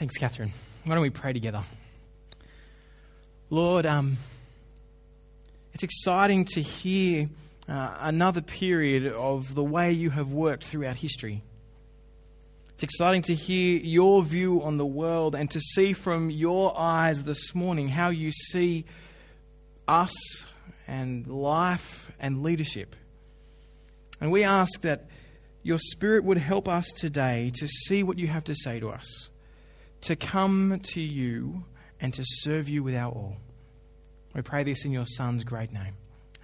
Thanks, Catherine. Why don't we pray together? Lord, um, it's exciting to hear uh, another period of the way you have worked throughout history. It's exciting to hear your view on the world and to see from your eyes this morning how you see us and life and leadership. And we ask that your Spirit would help us today to see what you have to say to us, to come to you and to serve you with our all. We pray this in your Son's great name.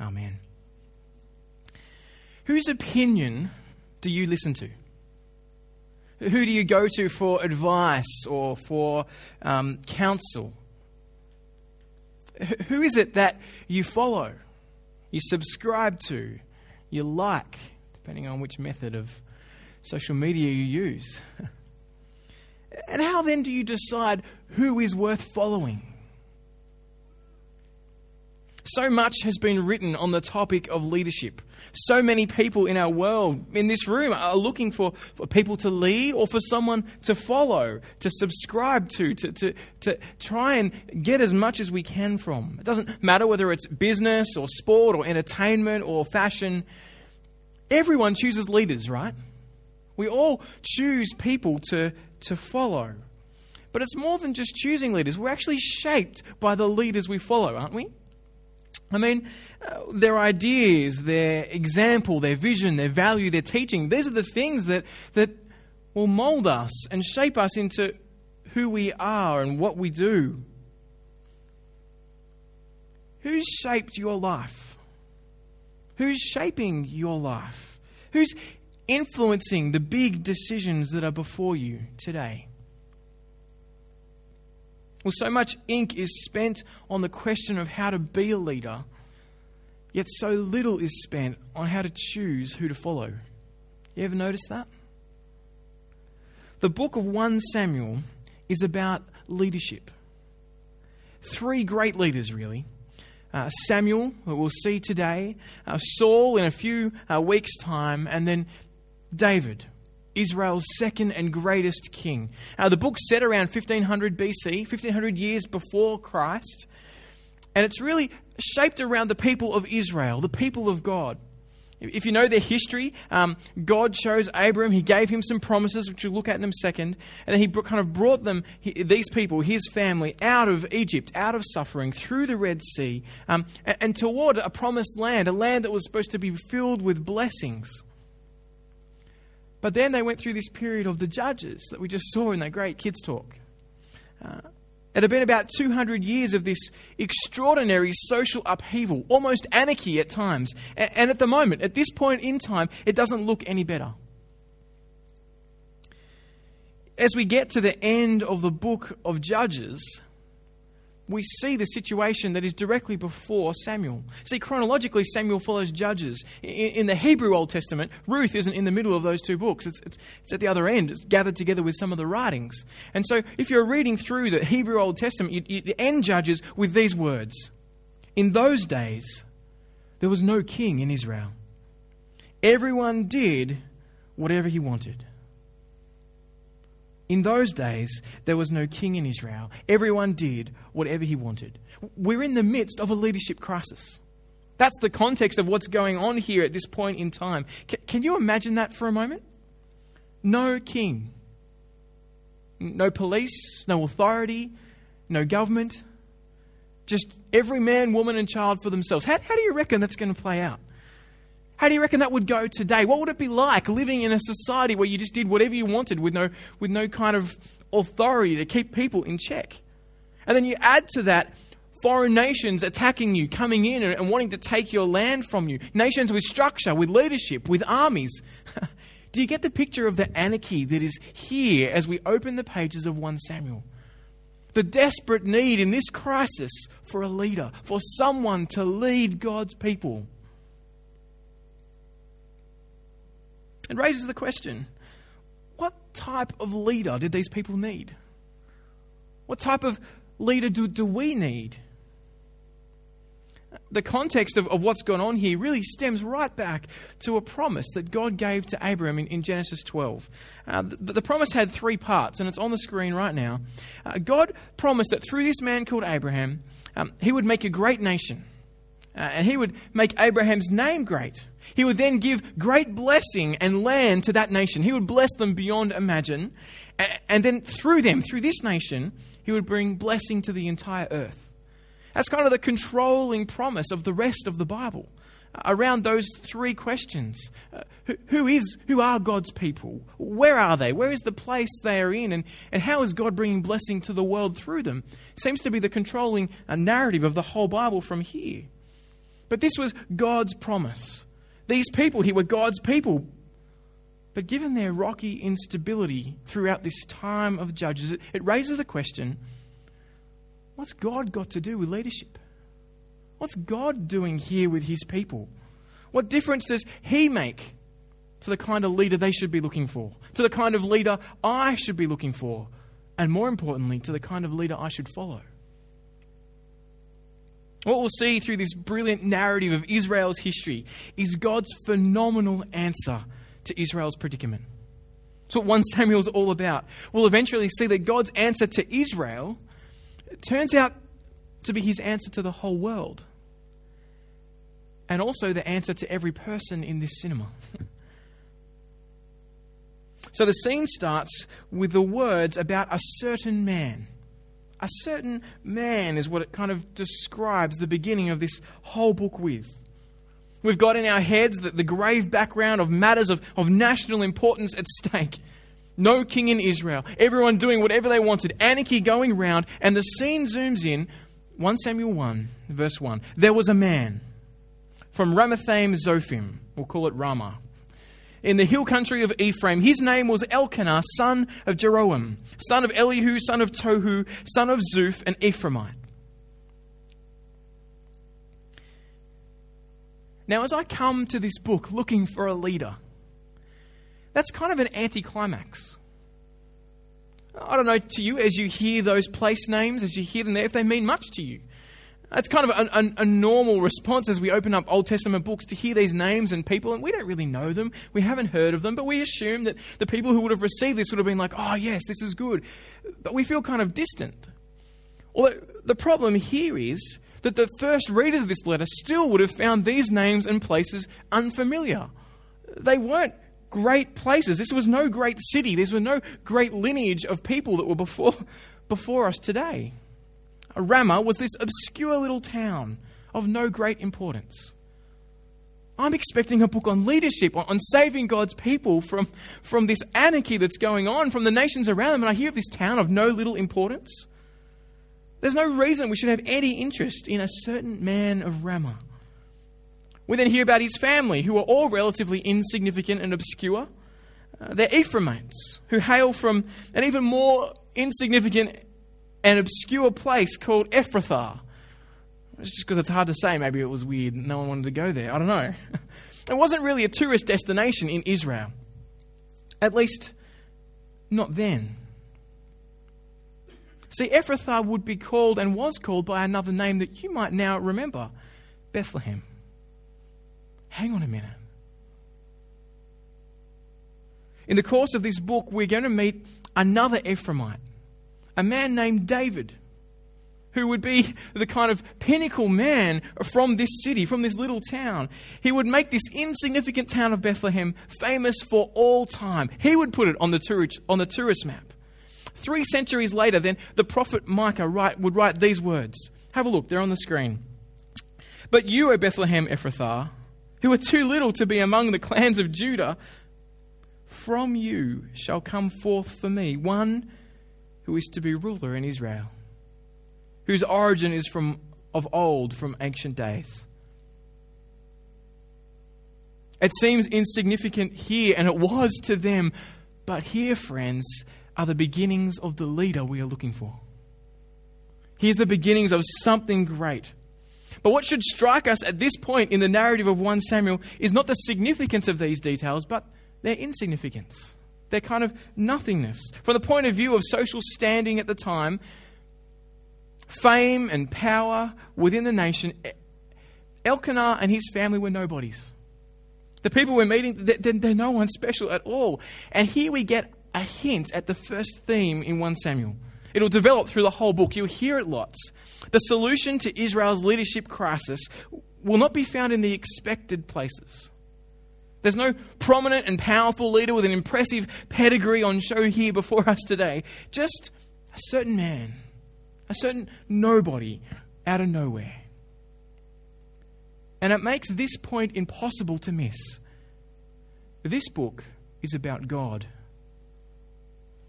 Amen. Whose opinion do you listen to? Who do you go to for advice or for um, counsel? Who is it that you follow, you subscribe to, you like, depending on which method of social media you use? and how then do you decide who is worth following? So much has been written on the topic of leadership. So many people in our world, in this room, are looking for, for people to lead or for someone to follow, to subscribe to, to, to, to try and get as much as we can from. It doesn't matter whether it's business or sport or entertainment or fashion. Everyone chooses leaders, right? We all choose people to, to follow. But it's more than just choosing leaders. We're actually shaped by the leaders we follow, aren't we? I mean, uh, their ideas, their example, their vision, their value, their teaching, these are the things that, that will mold us and shape us into who we are and what we do. Who's shaped your life? Who's shaping your life? Who's influencing the big decisions that are before you today? Well, so much ink is spent on the question of how to be a leader, yet so little is spent on how to choose who to follow. You ever notice that? The book of 1 Samuel is about leadership. Three great leaders, really. Uh, Samuel, who we'll see today, uh, Saul in a few uh, weeks' time, and then David, Israel's second and greatest king. Uh, the book's set around 1500 BC, 1500 years before Christ, and it's really shaped around the people of Israel, the people of God. If you know their history, um, God chose Abram. He gave him some promises, which we'll look at in a second. And then he kind of brought them, these people, his family, out of Egypt, out of suffering, through the Red Sea, um, and, and toward a promised land, a land that was supposed to be filled with blessings. But then they went through this period of the judges that we just saw in that great kids' talk. Uh, it had been about 200 years of this extraordinary social upheaval, almost anarchy at times. And, and at the moment, at this point in time, it doesn't look any better. As we get to the end of the book of Judges, we see the situation that is directly before Samuel. See, chronologically, Samuel follows Judges. In, the Hebrew Old Testament, Ruth isn't in the middle of those two books, it's, it's, it's, at the other end. It's gathered together with some of the writings. And so, if you're reading through the Hebrew Old Testament, you, you end Judges with these words In those days, there was no king in Israel, everyone did whatever he wanted. In those days, there was no king in Israel. Everyone did whatever he wanted. We're in the midst of a leadership crisis. That's the context of what's going on here at this point in time. C- can you imagine that for a moment? No king, no police, no authority, no government, just every man, woman, and child for themselves. How, how do you reckon that's going to play out? How do you reckon that would go today? What would it be like living in a society where you just did whatever you wanted with no, with no kind of authority to keep people in check? And then you add to that foreign nations attacking you, coming in and, and wanting to take your land from you. Nations with structure, with leadership, with armies. do you get the picture of the anarchy that is here as we open the pages of 1 Samuel? The desperate need in this crisis for a leader, for someone to lead God's people. It raises the question what type of leader did these people need? What type of leader do, do we need? The context of, of what's gone on here really stems right back to a promise that God gave to Abraham in, in Genesis 12. Uh, the, the, promise had three parts, and it's on the screen right now. Uh, God promised that through this man called Abraham, um, he would make a great nation, uh, and he would make Abraham's name great. He would then give great blessing and land to that nation. He would bless them beyond imagine. And then through them, through this nation, he would bring blessing to the entire earth. That's kind of the controlling promise of the rest of the Bible uh, around those three questions. Uh, who, is, who are God's people? Where are they? Where is the place they are in? And, and how is God bringing blessing to the world through them? Seems to be the controlling uh, narrative of the whole Bible from here. But this was God's promise. These people here were God's people. But given their rocky instability throughout this time of judges, it, it raises the question what's God got to do with leadership? What's God doing here with his people? What difference does he make to the kind of leader they should be looking for, to the kind of leader I should be looking for, and more importantly, to the kind of leader I should follow? What we'll see through this brilliant narrative of Israel's history is God's phenomenal answer to Israel's predicament. That's what 1 Samuel is all about. We'll eventually see that God's answer to Israel turns out to be his answer to the whole world. And also the answer to every person in this cinema. so the scene starts with the words about a certain man a certain man is what it kind of describes the beginning of this whole book with. We've got in our heads the, the grave background of matters of, of national importance at stake. No king in Israel. Everyone doing whatever they wanted. Anarchy going round. And the scene zooms in. 1 Samuel 1, verse 1. There was a man from Ramathaim Zophim. We'll call it Ramah in the hill country of Ephraim. His name was Elkanah, son of Jeroham, son of Elihu, son of Tohu, son of Zuph, an Ephraimite. Now, as I come to this book looking for a leader, that's kind of an anticlimax. I don't know to you as you hear those place names, as you hear them there, if they mean much to you. It's kind of a, a, a, normal response as we open up Old Testament books to hear these names and people, and we don't really know them. We haven't heard of them, but we assume that the people who would have received this would have been like, oh, yes, this is good. But we feel kind of distant. Although the problem here is that the first readers of this letter still would have found these names and places unfamiliar. They weren't great places. This was no great city. These were no great lineage of people that were before, before us today. Ramah was this obscure little town of no great importance. I'm expecting a book on leadership, on, saving God's people from, from this anarchy that's going on from the nations around them, and I hear of this town of no little importance. There's no reason we should have any interest in a certain man of Ramah. We then hear about his family, who are all relatively insignificant and obscure. Uh, they're Ephraimites, who hail from an even more insignificant an obscure place called Ephrathah. It's just because it's hard to say. Maybe it was weird. No one wanted to go there. I don't know. It wasn't really a tourist destination in Israel. At least, not then. See, Ephrathah would be called and was called by another name that you might now remember Bethlehem. Hang on a minute. In the course of this book, we're going to meet another Ephraimite a man named David, who would be the kind of pinnacle man from this city, from this little town. He would make this insignificant town of Bethlehem famous for all time. He would put it on the tourist, on the tourist map. Three centuries later, then, the prophet Micah write, would write these words. Have a look, they're on the screen. But you, O Bethlehem Ephrathah, who are too little to be among the clans of Judah, from you shall come forth for me one who is to be ruler in Israel, whose origin is from of old, from ancient days. It seems insignificant here, and it was to them, but here, friends, are the beginnings of the leader we are looking for. Here's the beginnings of something great. But what should strike us at this point in the narrative of 1 Samuel is not the significance of these details, but their insignificance their kind of nothingness. From the point of view of social standing at the time, fame and power within the nation, Elkanah and his family were nobodies. The people we're meeting, they're, no one special at all. And here we get a hint at the first theme in 1 Samuel. It'll develop through the whole book. You'll hear it lots. The solution to Israel's leadership crisis will not be found in the expected places. There's no prominent and powerful leader with an impressive pedigree on show here before us today. Just a certain man, a certain nobody out of nowhere. And it makes this point impossible to miss. This book is about God.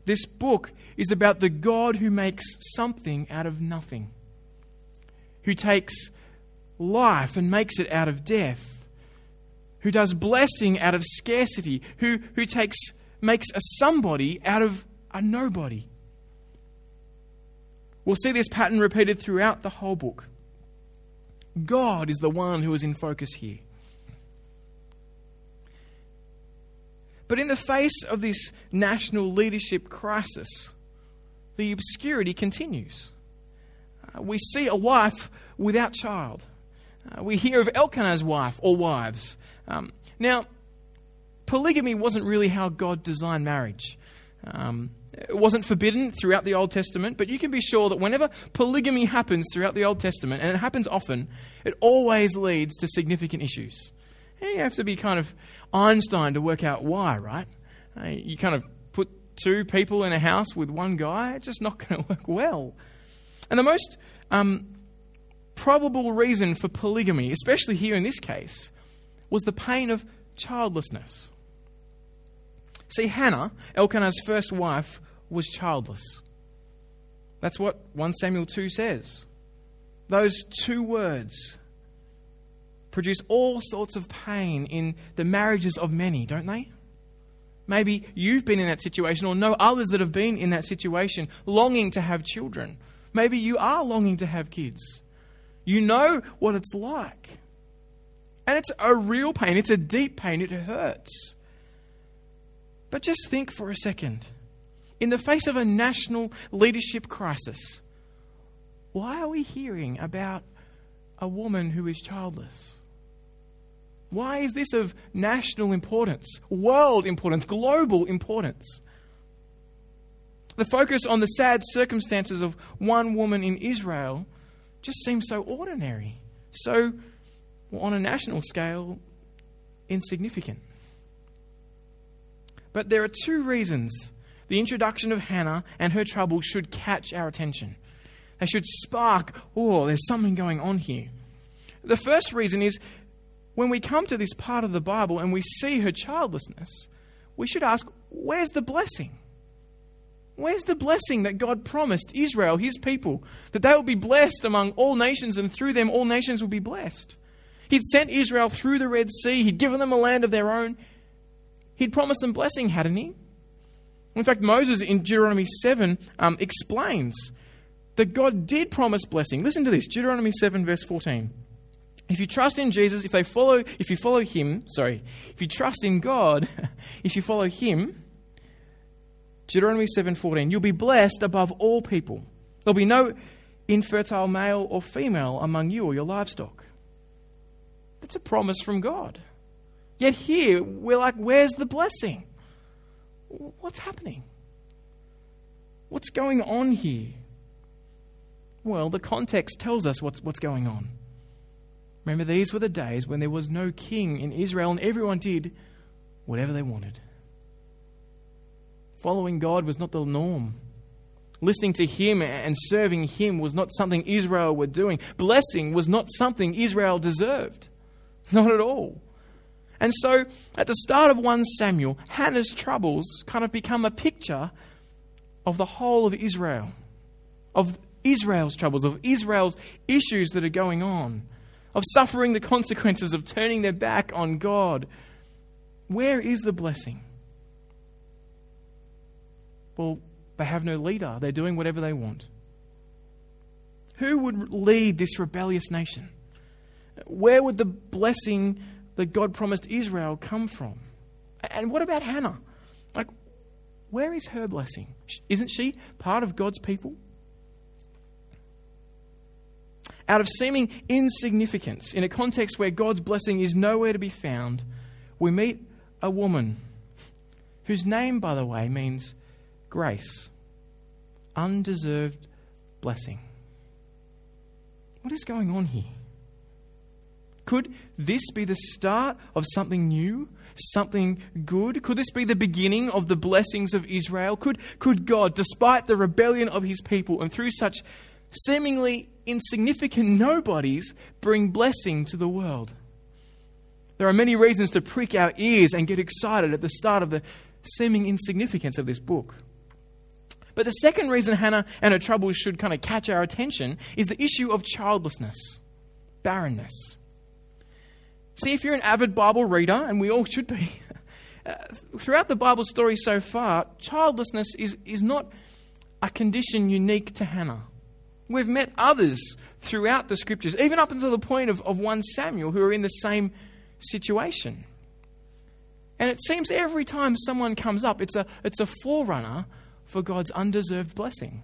This book is about the God who makes something out of nothing, who takes life and makes it out of death, who does blessing out of scarcity, who, who takes, makes a somebody out of a nobody. We'll see this pattern repeated throughout the whole book. God is the one who is in focus here. But in the face of this national leadership crisis, the obscurity continues. Uh, we see a wife without child. Uh, we hear of Elkanah's wife or wives. Um, now, polygamy wasn't really how God designed marriage. Um, it wasn't forbidden throughout the Old Testament, but you can be sure that whenever polygamy happens throughout the Old Testament, and it happens often, it always leads to significant issues. And you have to be kind of Einstein to work out why, right? Uh, you kind of put two people in a house with one guy, it's just not going to work well. And the most um, probable reason for polygamy, especially here in this case, was the pain of childlessness. See, Hannah, Elkanah's first wife, was childless. That's what 1 Samuel 2 says. Those two words produce all sorts of pain in the marriages of many, don't they? Maybe you've been in that situation or know others that have been in that situation, longing to have children. Maybe you are longing to have kids. You know what it's like. And it's a real pain, it's a deep pain, it hurts. But just think for a second. In the face of a national leadership crisis, why are we hearing about a woman who is childless? Why is this of national importance, world importance, global importance? The focus on the sad circumstances of one woman in Israel just seems so ordinary, so, well, on a national scale, insignificant. But there are two reasons the introduction of Hannah and her trouble should catch our attention. They should spark, oh, there's something going on here. The first reason is when we come to this part of the Bible and we see her childlessness, we should ask, where's the blessing? Where's the blessing that God promised Israel, his people, that they will be blessed among all nations and through them all nations will be blessed? He'd sent Israel through the Red Sea, he'd given them a land of their own, he'd promised them blessing, hadn't he? In fact, Moses in Deuteronomy 7 um, explains that God did promise blessing. Listen to this Deuteronomy 7, verse 14. If you trust in Jesus, if they follow, if you follow him, sorry, if you trust in God, if you follow him, Deuteronomy 7:14, you'll be blessed above all people. There'll be no infertile male or female among you or your livestock. That's a promise from God. Yet here we're like, where's the blessing? What's happening? What's going on here? Well, the context tells us what's, what's going on. Remember, these were the days when there was no king in Israel and everyone did whatever they wanted. Following God was not the norm. Listening to Him and serving Him was not something Israel were doing. Blessing was not something Israel deserved. Not at all. And so, at the start of 1 Samuel, Hannah's troubles kind of become a picture of the whole of Israel, of Israel's troubles, of Israel's issues that are going on of suffering the consequences of turning their back on God. Where is the blessing? Well, they have no leader. They're doing whatever they want. Who would lead this rebellious nation? Where would the blessing that God promised Israel come from? And what about Hannah? Like, where is her blessing? Isn't she part of God's people? Out of seeming insignificance, in a context where God's blessing is nowhere to be found, we meet a woman whose name, by the way, means grace, undeserved blessing. What is going on here? Could this be the start of something new? Something good? Could this be the beginning of the blessings of Israel? Could, could God, despite the rebellion of his people and through such seemingly insignificant nobodies, bring blessing to the world? There are many reasons to prick our ears and get excited at the start of the seeming insignificance of this book. But the second reason Hannah and her troubles should kind of catch our attention is the issue of childlessness, barrenness. See, if you're an avid Bible reader, and we all should be, uh, throughout the Bible story so far, childlessness is, is not a condition unique to Hannah. We've met others throughout the scriptures, even up until the point of, of 1 Samuel, who are in the same situation. And it seems every time someone comes up, it's a, it's a forerunner for God's undeserved blessing,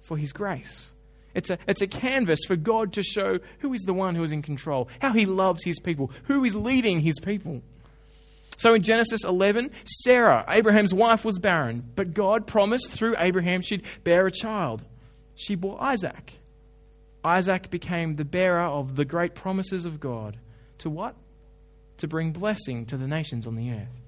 for His grace. It's a, it's a canvas for God to show who is the one who is in control, how He loves His people, who is leading His people. So in Genesis 11, Sarah, Abraham's wife, was barren, but God promised through Abraham she'd bear a child. She bore Isaac. Isaac became the bearer of the great promises of God. To what? To bring blessing to the nations on the earth.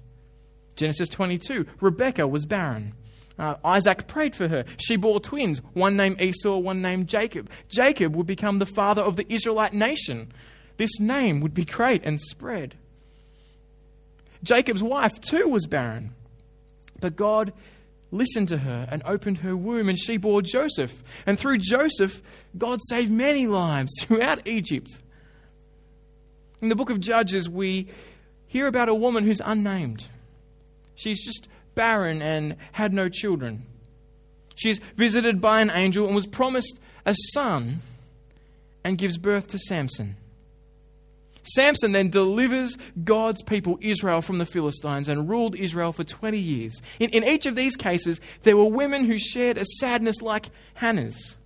Genesis 22, Rebekah was barren. Uh, Isaac prayed for her. She bore twins, one named Esau, one named Jacob. Jacob would become the father of the Israelite nation. This name would be great and spread. Jacob's wife, too, was barren. But God listened to her and opened her womb, and she bore Joseph. And through Joseph, God saved many lives throughout Egypt. In the book of Judges, we hear about a woman who's unnamed. She's just barren and had no children. She's visited by an angel and was promised a son and gives birth to Samson. Samson then delivers God's people, Israel, from the Philistines and ruled Israel for 20 years. In, in each of these cases, there were women who shared a sadness like Hannah's.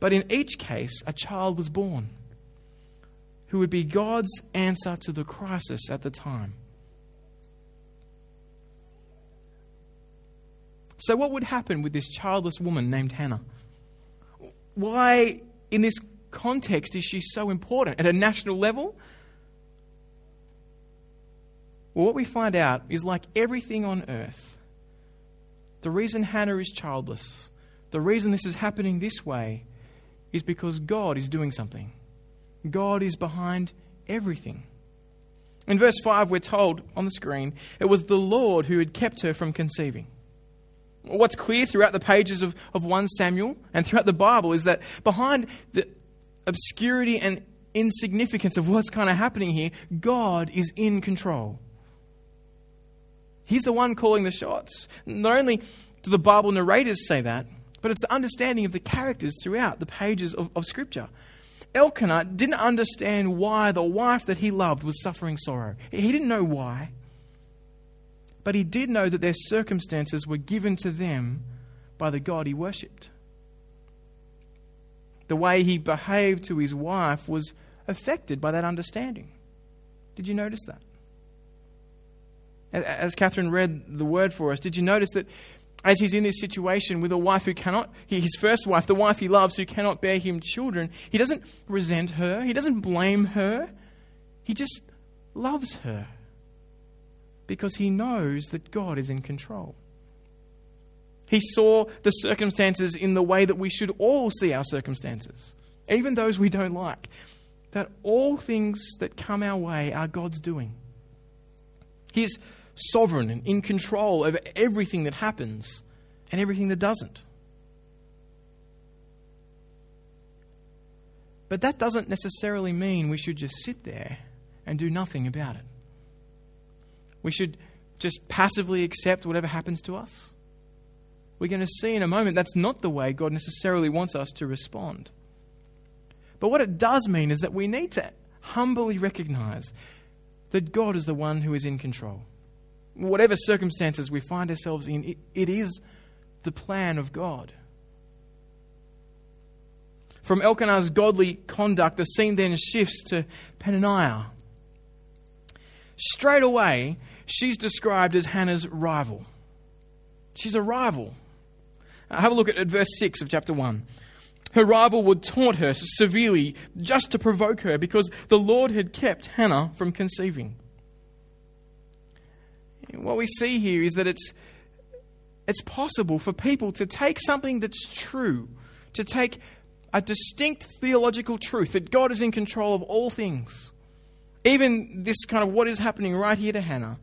But in each case, a child was born who would be God's answer to the crisis at the time. So, what would happen with this childless woman named Hannah? Why, in this context, is she so important at a national level? Well, what we find out is like everything on earth, the reason Hannah is childless, the reason this is happening this way, is because God is doing something. God is behind everything. In verse 5, we're told on the screen, it was the Lord who had kept her from conceiving. What's clear throughout the pages of, of 1 Samuel and throughout the Bible is that behind the obscurity and insignificance of what's kind of happening here, God is in control. He's the one calling the shots. Not only do the Bible narrators say that, but it's the understanding of the characters throughout the pages of, of Scripture. Elkanah didn't understand why the wife that he loved was suffering sorrow. He didn't know why. But he did know that their circumstances were given to them by the God he worshipped. The way he behaved to his wife was affected by that understanding. Did you notice that? As Catherine read the word for us, did you notice that as he's in this situation with a wife who cannot, his first wife, the wife he loves, who cannot bear him children, he doesn't resent her, he doesn't blame her, he just loves her because he knows that God is in control. He saw the circumstances in the way that we should all see our circumstances, even those we don't like. That all things that come our way are God's doing. He's sovereign and in control over everything that happens and everything that doesn't. But that doesn't necessarily mean we should just sit there and do nothing about it. We should just passively accept whatever happens to us. We're going to see in a moment that's not the way God necessarily wants us to respond. But what it does mean is that we need to humbly recognize that God is the one who is in control. Whatever circumstances we find ourselves in, it, it is the plan of God. From Elkanah's godly conduct, the scene then shifts to Peninnah. Straight away, she's described as Hannah's rival. She's a rival. Uh, have a look at, verse 6 of chapter 1. Her rival would taunt her severely just to provoke her because the Lord had kept Hannah from conceiving. What we see here is that it's, it's possible for people to take something that's true, to take a distinct theological truth that God is in control of all things, even this kind of what is happening right here to Hannah,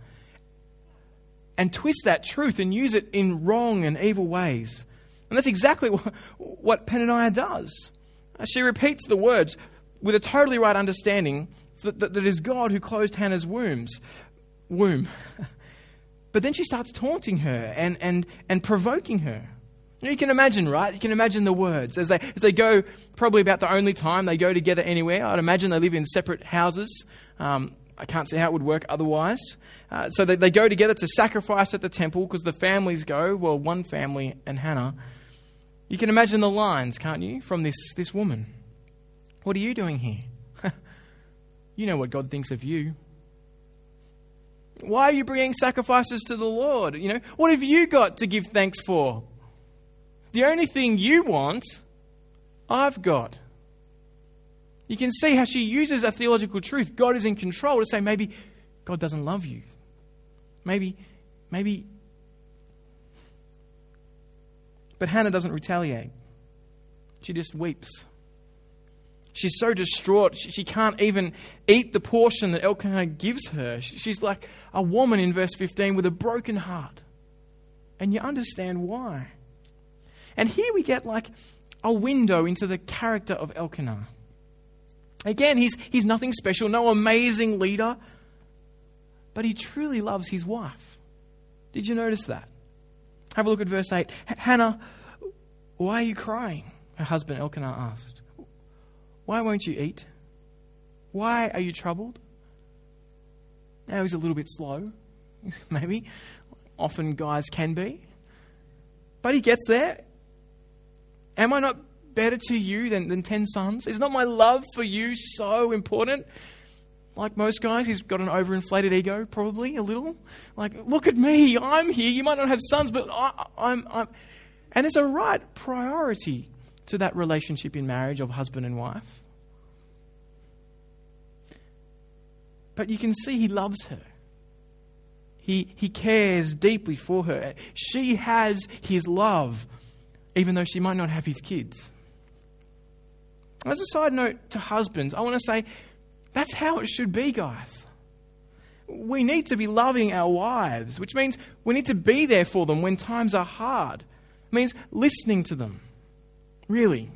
and twist that truth and use it in wrong and evil ways and that's exactly what, Peninnah does. She repeats the words with a totally right understanding that, that, that it is God who closed Hannah's wombs, womb. but then she starts taunting her and, and, and provoking her. You can imagine, right? You can imagine the words as they, as they go, probably about the only time they go together anywhere. I'd imagine they live in separate houses. Um, I can't see how it would work otherwise. Uh, so they, they go together to sacrifice at the temple because the families go, well, one family and Hannah. You can imagine the lines, can't you, from this, this woman? What are you doing here? you know what God thinks of you. Why are you bringing sacrifices to the Lord? You know, what have you got to give thanks for? The only thing you want, I've got. You can see how she uses a theological truth. God is in control to say maybe God doesn't love you. Maybe, maybe But Hannah doesn't retaliate. She just weeps. She's so distraught, she can't even eat the portion that Elkanah gives her. She's like a woman in verse 15 with a broken heart. And you understand why. And here we get like a window into the character of Elkanah. Again, he's, he's nothing special, no amazing leader, but he truly loves his wife. Did you notice that? Have a look at verse 8. Hannah, why are you crying? Her husband Elkanah asked. Why won't you eat? Why are you troubled? Now he's a little bit slow, maybe. Often guys can be. But he gets there. Am I not better to you than, than ten sons? Is not my love for you so important? Like most guys, he's got an overinflated ego, probably a little. Like, look at me, I'm here. You might not have sons, but I, I'm, I'm. And there's a right priority to that relationship in marriage of husband and wife. But you can see he loves her. He, he cares deeply for her. She has his love, even though she might not have his kids. As a side note to husbands, I want to say that's how it should be, guys. We need to be loving our wives, which means we need to be there for them when times are hard. It means listening to them, really.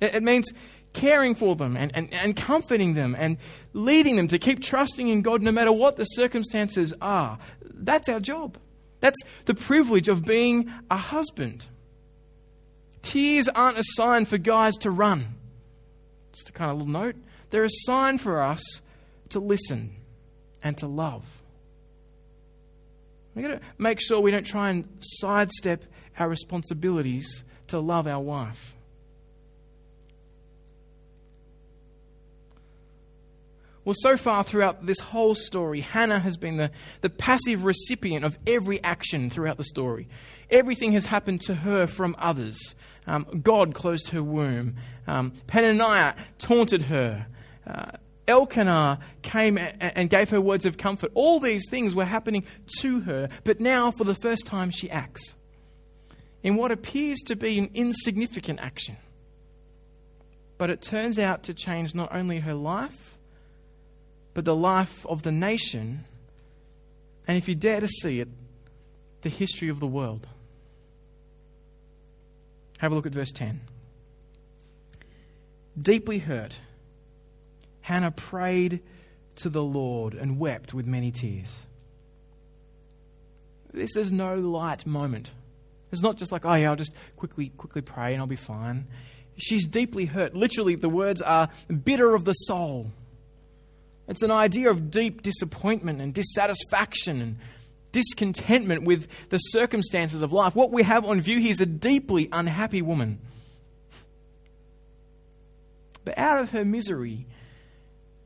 It, means caring for them and, and, and comforting them and leading them to keep trusting in God no matter what the circumstances are. That's our job. That's the privilege of being a husband. Tears aren't a sign for guys to run. Just a kind of little note. They're a sign for us to listen and to love. We've got to make sure we don't try and sidestep our responsibilities to love our wife. Well, so far throughout this whole story, Hannah has been the, the passive recipient of every action throughout the story. Everything has happened to her from others. Um, God closed her womb. Um, Peninnah taunted her. Uh, Elkanah came and gave her words of comfort. All these things were happening to her, but now, for the first time, she acts in what appears to be an insignificant action. But it turns out to change not only her life, but the life of the nation, and if you dare to see it, the history of the world. Have a look at verse 10. Deeply hurt Hannah prayed to the Lord and wept with many tears. This is no light moment. It's not just like, oh yeah, I'll just quickly, quickly pray and I'll be fine. She's deeply hurt. Literally, the words are bitter of the soul. It's an idea of deep disappointment and dissatisfaction and discontentment with the circumstances of life. What we have on view here is a deeply unhappy woman. But out of her misery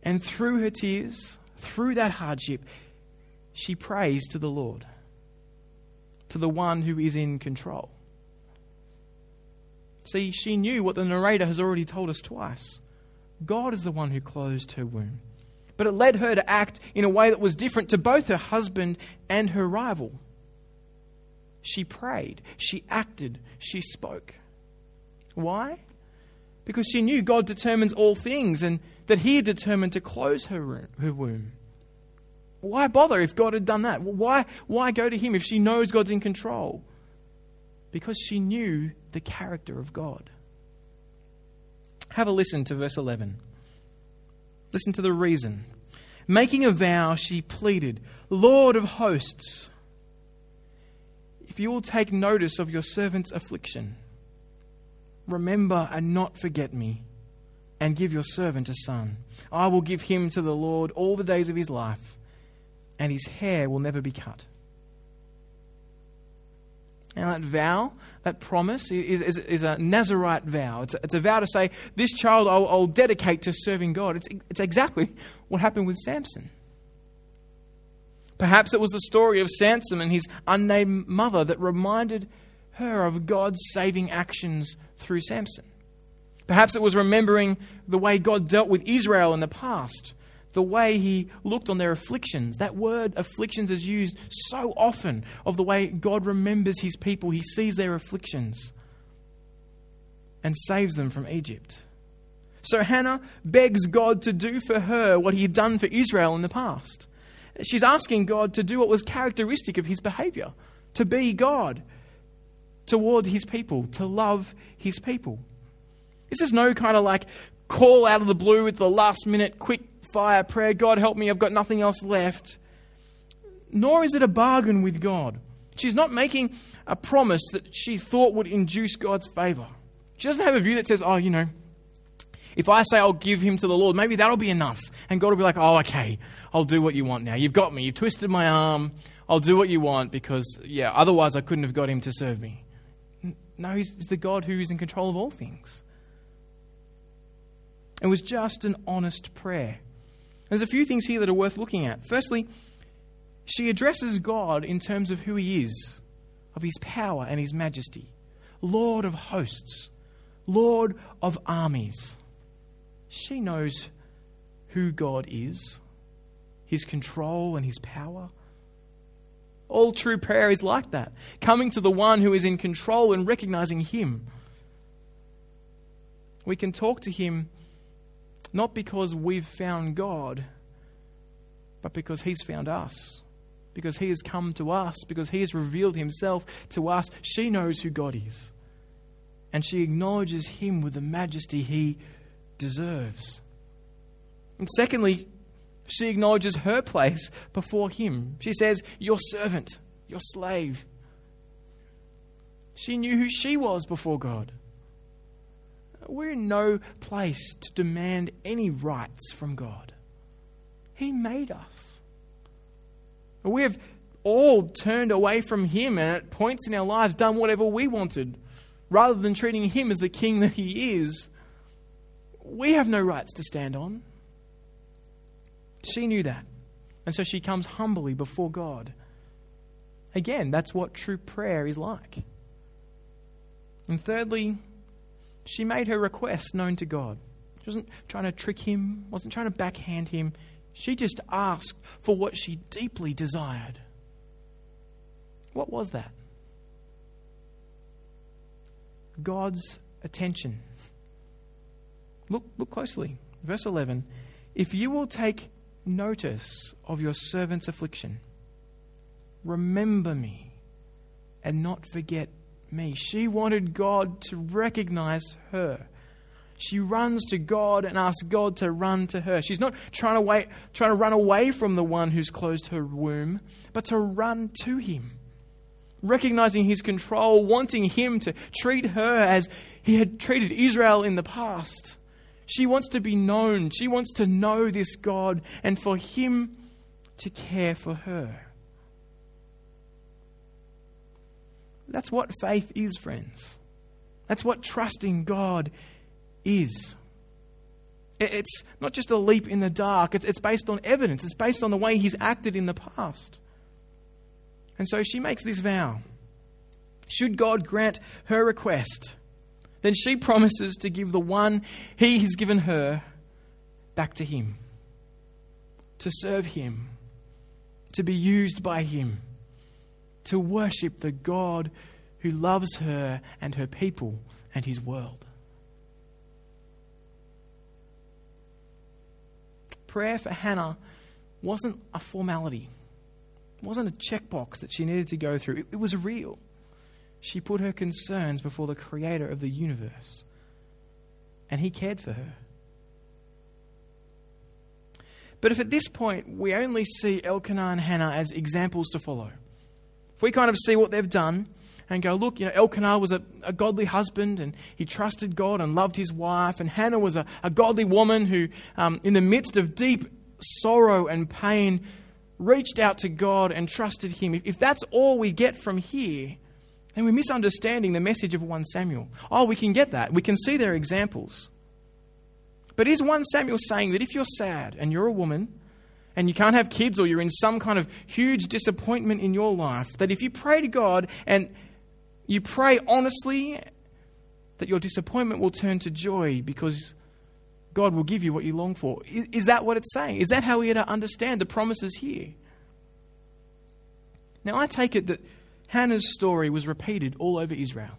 and through her tears, through that hardship, she prays to the Lord, to the one who is in control. See, she knew what the narrator has already told us twice God is the one who closed her womb. But it led her to act in a way that was different to both her husband and her rival. She prayed, she acted, she spoke. Why? Because she knew God determines all things and that He determined to close her, her womb. Why bother if God had done that? Why, why go to Him if she knows God's in control? Because she knew the character of God. Have a listen to verse 11. Listen to the reason. Making a vow, she pleaded, Lord of hosts, if you will take notice of your servant's affliction, remember and not forget me, and give your servant a son. I will give him to the Lord all the days of his life and his hair will never be cut. Now, that vow, that promise, is, is, is a Nazarite vow. It's a, it's a, vow to say, This child I'll, I'll dedicate to serving God. It's, it's exactly what happened with Samson. Perhaps it was the story of Samson and his unnamed mother that reminded her of God's saving actions through Samson. Perhaps it was remembering the way God dealt with Israel in the past the way he looked on their afflictions. That word afflictions is used so often of the way God remembers his people. He sees their afflictions and saves them from Egypt. So Hannah begs God to do for her what he had done for Israel in the past. She's asking God to do what was characteristic of his behavior to be God toward his people, to love his people. This is no kind of like call out of the blue with the last minute quick fire prayer, God help me, I've got nothing else left. Nor is it a bargain with God. She's not making a promise that she thought would induce God's favor. She doesn't have a view that says, oh, you know, if I say I'll give him to the Lord, maybe that'll be enough. And God will be like, oh, okay, I'll do what you want now. You've got me. You've twisted my arm. I'll do what you want because, yeah, otherwise I couldn't have got him to serve me. No, he's, he's the God who is in control of all things. It was just an honest prayer. There's a few things here that are worth looking at. Firstly, she addresses God in terms of who he is, of his power and his majesty. Lord of hosts, Lord of armies. She knows who God is, his control and his power. All true prayer is like that, coming to the one who is in control and recognizing him. We can talk to him not because we've found God, but because He's found us. Because He has come to us, because He has revealed Himself to us. She knows who God is. And she acknowledges Him with the majesty He deserves. And secondly, she acknowledges her place before Him. She says, Your servant, your slave. She knew who she was before God. We're in no place to demand any rights from God. He made us. We have all turned away from Him and at points in our lives done whatever we wanted rather than treating Him as the King that He is. We have no rights to stand on. She knew that. And so she comes humbly before God. Again, that's what true prayer is like. And thirdly, she made her request known to God. She wasn't trying to trick him, wasn't trying to backhand him. She just asked for what she deeply desired. What was that? God's attention. Look, look closely. Verse 11. If you will take notice of your servant's affliction, remember me and not forget me. She wanted God to recognize her. She runs to God and asks God to run to her. She's not trying to wait, trying to run away from the one who's closed her womb, but to run to him. Recognizing his control, wanting him to treat her as he had treated Israel in the past. She wants to be known. She wants to know this God and for him to care for her. That's what faith is, friends. That's what trusting God is. It's not just a leap in the dark, it's, based on evidence, it's based on the way he's acted in the past. And so she makes this vow. Should God grant her request, then she promises to give the one he has given her back to him, to serve him, to be used by him, to worship the God who loves her and her people and his world. Prayer for Hannah wasn't a formality. It wasn't a checkbox that she needed to go through. It, it was real. She put her concerns before the creator of the universe, and he cared for her. But if at this point we only see Elkanah and Hannah as examples to follow, if we kind of see what they've done and go, look, you know, Elkanah was a, a godly husband and he trusted God and loved his wife, and Hannah was a, a godly woman who, um, in the midst of deep sorrow and pain, reached out to God and trusted Him. If, if that's all we get from here, then we're misunderstanding the message of 1 Samuel. Oh, we can get that. We can see their examples. But is 1 Samuel saying that if you're sad and you're a woman and you can't have kids or you're in some kind of huge disappointment in your life, that if you pray to God and you pray honestly, that your disappointment will turn to joy because God will give you what you long for? Is, that what it's saying? Is that how we are to understand the promises here? Now, I take it that Hannah's story was repeated all over Israel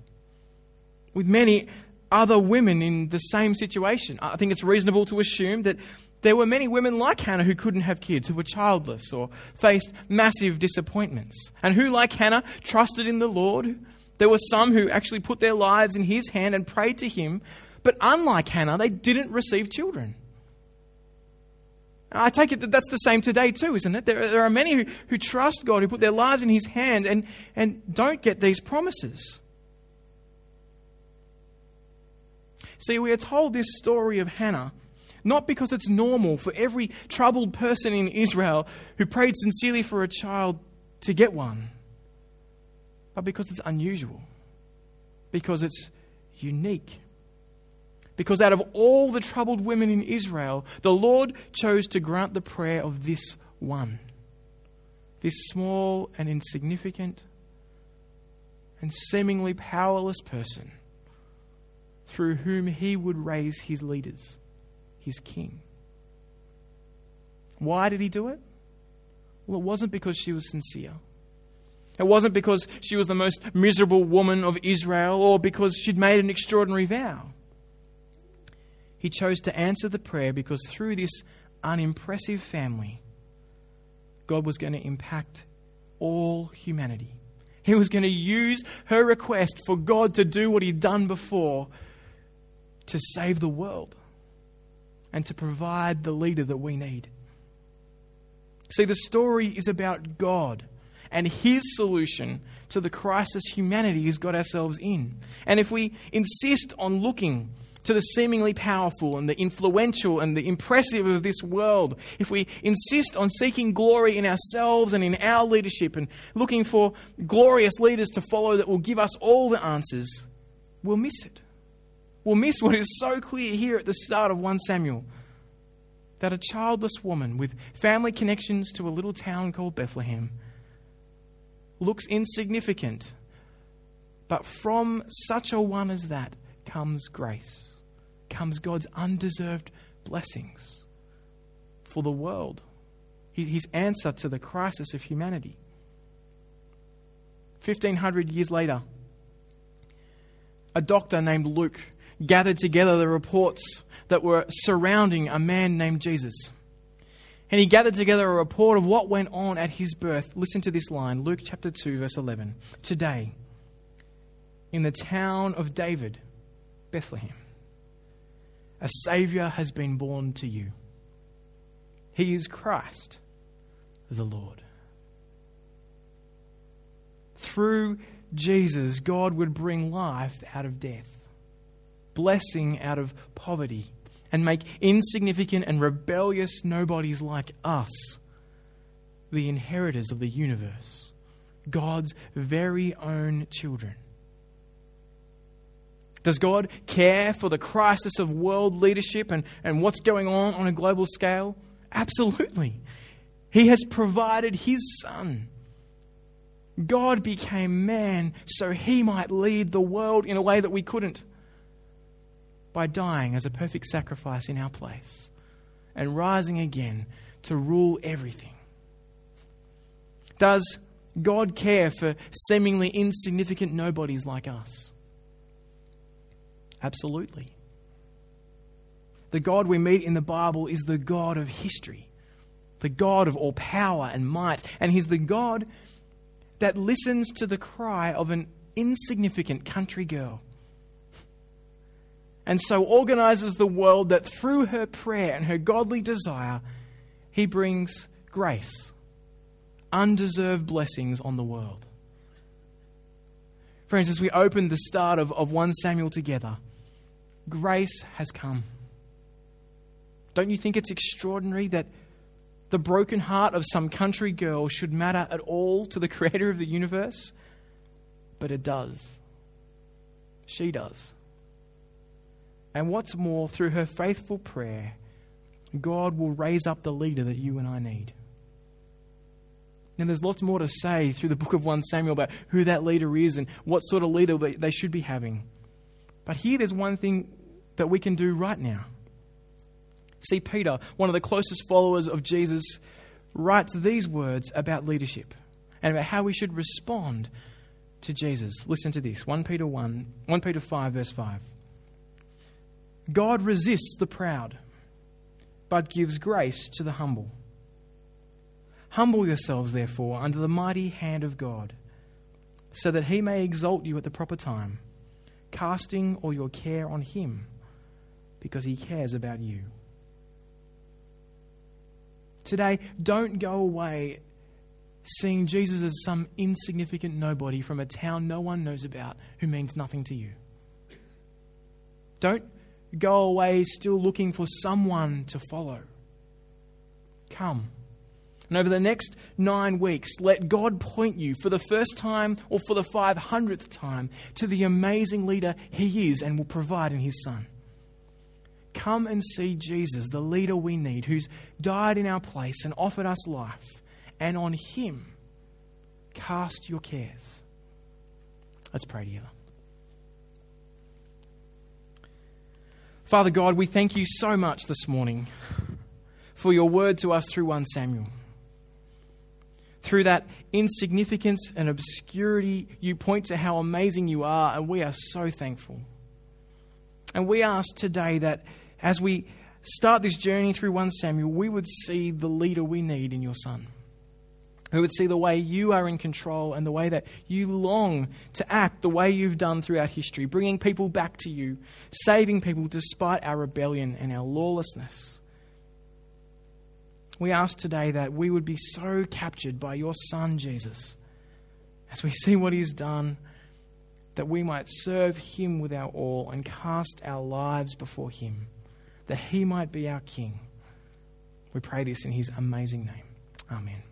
with many other women in the same situation. I think it's reasonable to assume that there were many women like Hannah who couldn't have kids, who were childless or faced massive disappointments, and who, like Hannah, trusted in the Lord. There were some who actually put their lives in His hand and prayed to Him, but unlike Hannah, they didn't receive children. I take it that that's the same today too, isn't it? There, there are many who, who trust God, who put their lives in His hand and, and don't get these promises. See, we are told this story of Hannah not because it's normal for every troubled person in Israel who prayed sincerely for a child to get one, but because it's unusual, because it's unique. Because out of all the troubled women in Israel, the Lord chose to grant the prayer of this one. This small and insignificant and seemingly powerless person through whom he would raise his leaders, his king. Why did he do it? Well, it wasn't because she was sincere. It wasn't because she was the most miserable woman of Israel or because she'd made an extraordinary vow. He chose to answer the prayer because through this unimpressive family, God was going to impact all humanity. He was going to use her request for God to do what he'd done before to save the world and to provide the leader that we need. See, the story is about God and His solution to the crisis humanity has got ourselves in. And if we insist on looking to the seemingly powerful and the influential and the impressive of this world, if we insist on seeking glory in ourselves and in our leadership and looking for glorious leaders to follow that will give us all the answers, we'll miss it will miss what is so clear here at the start of 1 Samuel that a childless woman with family connections to a little town called Bethlehem looks insignificant. But from such a one as that comes grace, comes God's undeserved blessings for the world, his answer to the crisis of humanity. 1500 years later, a doctor named Luke gathered together the reports that were surrounding a man named Jesus. And he gathered together a report of what went on at his birth. Listen to this line Luke chapter 2, verse 11. Today, in the town of David, Bethlehem, a Savior has been born to you. He is Christ, the Lord. Through Jesus, God would bring life out of death blessing out of poverty and make insignificant and rebellious nobodies like us the inheritors of the universe, God's very own children. Does God care for the crisis of world leadership and, and what's going on on a global scale? Absolutely. He has provided His Son. God became man so He might lead the world in a way that we couldn't by dying as a perfect sacrifice in our place and rising again to rule everything. Does God care for seemingly insignificant nobodies like us? Absolutely. The God we meet in the Bible is the God of history, the God of all power and might, and He's the God that listens to the cry of an insignificant country girl. And so organizes the world that through her prayer and her godly desire, He brings grace, undeserved blessings on the world. Friends, as we open the start of, of 1 Samuel together, grace has come. Don't you think it's extraordinary that the broken heart of some country girl should matter at all to the creator of the universe? But it does. She does. And what's more, through her faithful prayer, God will raise up the leader that you and I need. Now, there's lots more to say through the book of 1 Samuel about who that leader is and what sort of leader they should be having. But here, there's one thing that we can do right now. See, Peter, one of the closest followers of Jesus, writes these words about leadership and about how we should respond to Jesus. Listen to this 1 Peter 1, 1 Peter 5, verse 5. God resists the proud, but gives grace to the humble. Humble yourselves, therefore, under the mighty hand of God, so that he may exalt you at the proper time, casting all your care on him, because he cares about you. Today, don't go away seeing Jesus as some insignificant nobody from a town no one knows about who means nothing to you. Don't go away still looking for someone to follow. Come. And over the next nine weeks, let God point you for the first time or for the 500th time to the amazing leader He is and will provide in His Son. Come and see Jesus, the leader we need, who's died in our place and offered us life. And on him, cast your cares. Let's pray together. Father God, we thank you so much this morning for your word to us through 1 Samuel. Through that insignificance and obscurity, you point to how amazing you are, and we are so thankful. And we ask today that as we start this journey through 1 Samuel, we would see the leader we need in your Son. We would see the way you are in control and the way that you long to act the way you've done throughout history, bringing people back to you, saving people despite our rebellion and our lawlessness. We ask today that we would be so captured by your Son, Jesus, as we see what he's done that we might serve him with our all and cast our lives before him that he might be our King. We pray this in his amazing name. Amen.